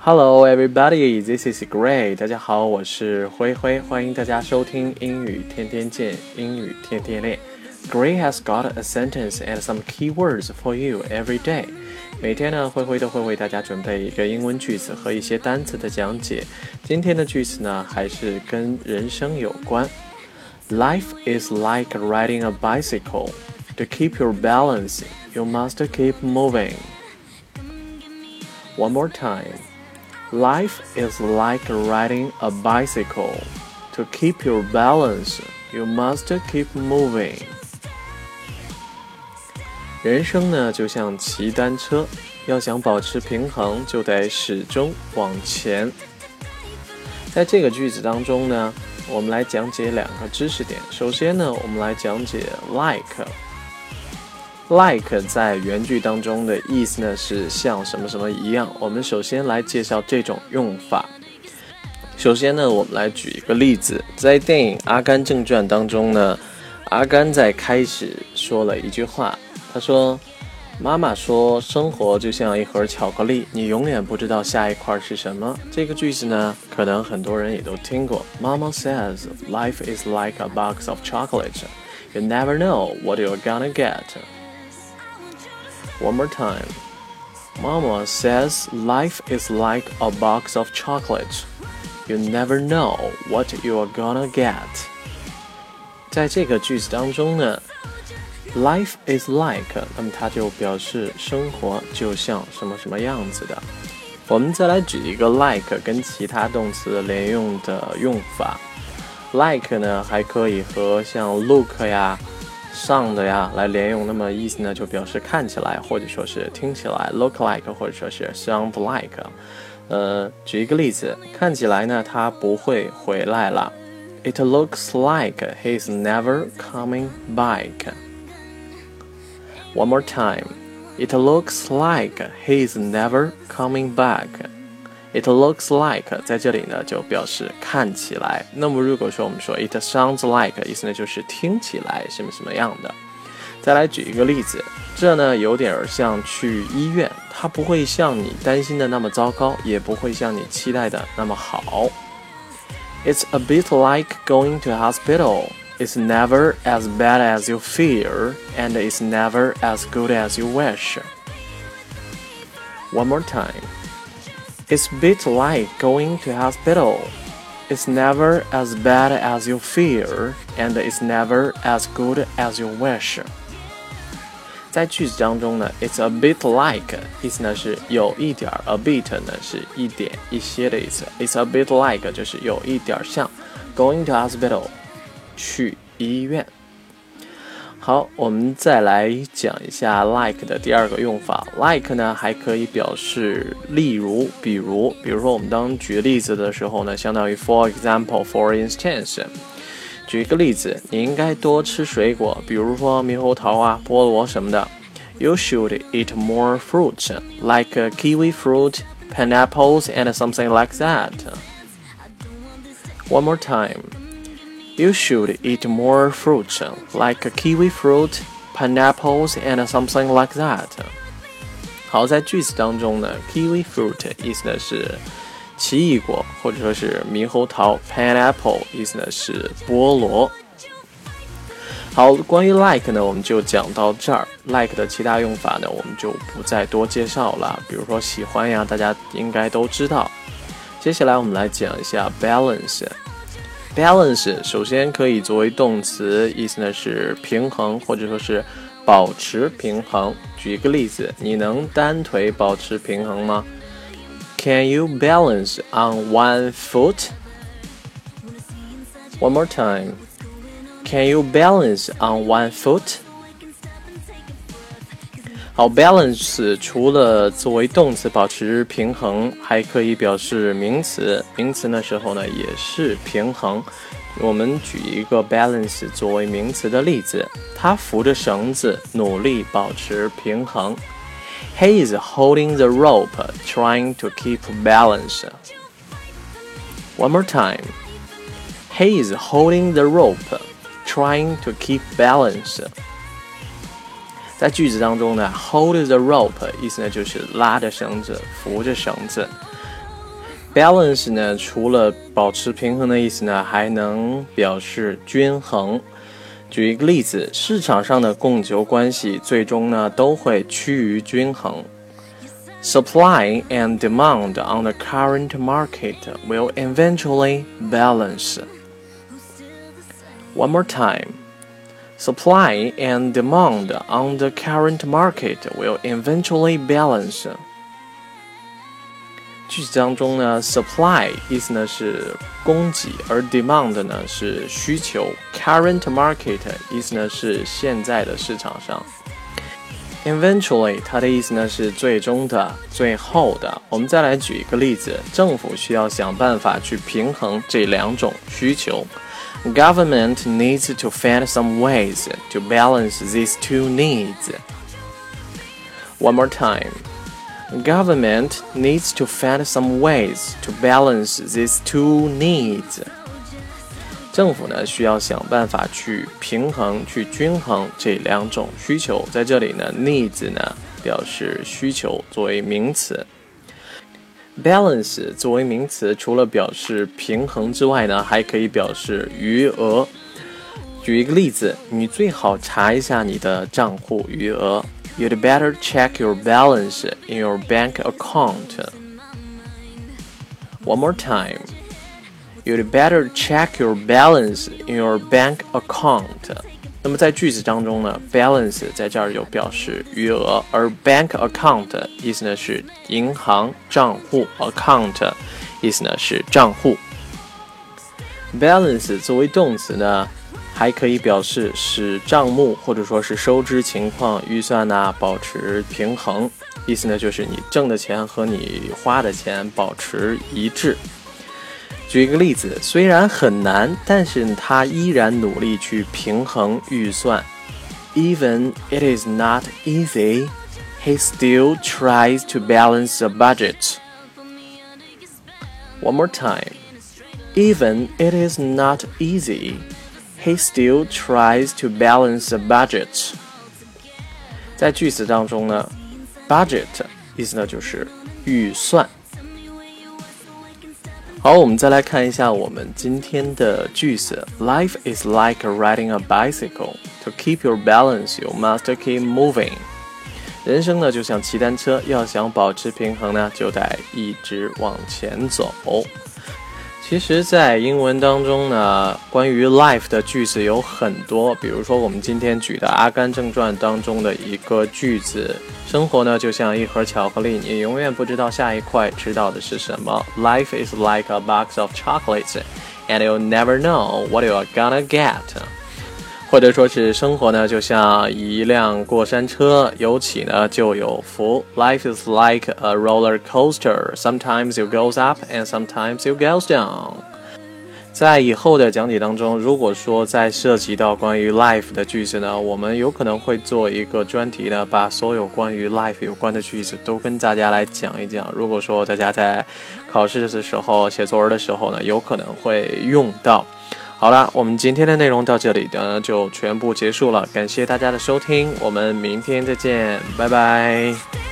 Hello, everybody. This is Gray. 大家好，我是灰灰，欢迎大家收听英语天天见，英语天天练。Gray has got a sentence and some key words for you every day. 每天呢，灰灰都会为大家准备一个英文句子和一些单词的讲解。今天的句子呢，还是跟人生有关。Life is like riding a bicycle. To keep your balance, you must keep moving. One more time. Life is like riding a bicycle. To keep your balance, you must keep moving. 人生呢，就像骑单车，要想保持平衡，就得始终往前。在这个句子当中呢，我们来讲解两个知识点。首先呢，我们来讲解 like。Like 在原句当中的意思呢是像什么什么一样。我们首先来介绍这种用法。首先呢，我们来举一个例子，在电影《阿甘正传》当中呢，阿甘在开始说了一句话，他说：“妈妈说，生活就像一盒巧克力，你永远不知道下一块是什么。”这个句子呢，可能很多人也都听过。Mama says life is like a box of chocolate. You never know what you're gonna get. One more time. Mama says life is like a box of chocolates. You never know what you are gonna get. 在这个句子当中呢，life is like，那么它就表示生活就像什么什么样子的。我们再来举一个 like 跟其他动词连用的用法。like 呢还可以和像 look 呀。上的呀来连用，那么意思呢就表示看起来或者说是听起来，look like 或者说是 sound like。呃，举一个例子，看起来呢他不会回来了。It looks like he is never coming back. One more time. It looks like he is never coming back. It looks like 在这里呢，就表示看起来。那么如果说我们说 it sounds like，意思呢就是听起来什么什么样的。再来举一个例子，这呢有点像去医院，它不会像你担心的那么糟糕，也不会像你期待的那么好。It's a bit like going to hospital. It's never as bad as you fear, and it's never as good as you wish. One more time. It's a bit like going to hospital. It's never as bad as you fear, and it's never as good as you wish. 在句子当中呢，it's a bit like 意思呢是有一点儿，a bit 呢是一点一些的意思。It's a bit like 就是有一点像，going to hospital 去医院。 好，我们再来讲一下 like 的第二个用法。like 呢，还可以表示例如、比如。比如说，我们当举例子的时候呢，相当于 for example，for instance。举一个例子，你应该多吃水果，比如说猕猴桃啊、菠萝什么的。You should eat more fruit, like kiwi fruit, pineapples, and something like that. One more time. You should eat more fruit, like a kiwi fruit, pineapples, and something like that. 好，在句子当中呢，kiwi fruit 意思呢是奇异果，或者说是猕猴桃；pineapple 意思呢是菠萝。好，关于 like 呢，我们就讲到这儿。like 的其他用法呢，我们就不再多介绍了。比如说喜欢呀，大家应该都知道。接下来我们来讲一下 balance。Balance 首先可以作为动词，意思呢是平衡或者说是保持平衡。举一个例子，你能单腿保持平衡吗？Can you balance on one foot? One more time. Can you balance on one foot? 好，balance 除了作为动词保持平衡，还可以表示名词。名词的时候呢，也是平衡。我们举一个 balance 作为名词的例子，他扶着绳子，努力保持平衡。He is holding the rope, trying to keep balance. One more time. He is holding the rope, trying to keep balance. 在句子当中呢，hold the rope 意思呢就是拉着绳子，扶着绳子。balance 呢，除了保持平衡的意思呢，还能表示均衡。举一个例子，市场上的供求关系最终呢都会趋于均衡。Supply and demand on the current market will eventually balance. One more time. Supply and demand on the current market will eventually balance. 句子当中呢，supply 意思呢是供给，而 demand 呢是需求。current market 意思呢是现在的市场上。eventually 它的意思呢是最终的、最后的。我们再来举一个例子，政府需要想办法去平衡这两种需求。Government needs to find some ways to balance these two needs. One more time. Government needs to find some ways to balance these two needs. 政府呢需要想办法去平衡、去均衡这两种需求。在这里呢，needs 呢表示需求，作为名词。 balance 作为名词，除了表示平衡之外呢，还可以表示余额。举一个例子，你最好查一下你的账户余额。You'd better check your balance in your bank account. One more time. You'd better check your balance in your bank account. 那么在句子当中呢，balance 在这儿有表示余额，而 bank account 意思呢是银行账户，account 意思呢是账户。balance 作为动词呢。还可以表示使账目或者说是收支情况、预算呐保持平衡，意思呢就是你挣的钱和你花的钱保持一致。举一个例子，虽然很难，但是他依然努力去平衡预算。Even it is not easy, he still tries to balance the budget. One more time. Even it is not easy. He still tries to balance the budget。在句子当中呢，budget 意思呢就是预算。 好，我们再来看一下我们今天的句子。Life is like riding a bicycle. To keep your balance, you must keep moving. 人生呢就像骑单车，要想保持平衡呢，就得一直往前走。其实，在英文当中呢，关于 life 的句子有很多。比如说，我们今天举的《阿甘正传》当中的一个句子：“生活呢，就像一盒巧克力，你永远不知道下一块吃到的是什么。”Life is like a box of chocolates, and you never know what you are gonna get. 或者说是生活呢，就像一辆过山车，有起呢就有伏。Life is like a roller coaster. Sometimes it goes up, and sometimes it goes down. 在以后的讲解当中，如果说在涉及到关于 life 的句子呢，我们有可能会做一个专题呢，把所有关于 life 有关的句子都跟大家来讲一讲。如果说大家在考试的时候、写作文的时候呢，有可能会用到。好了，我们今天的内容到这里呢就全部结束了，感谢大家的收听，我们明天再见，拜拜。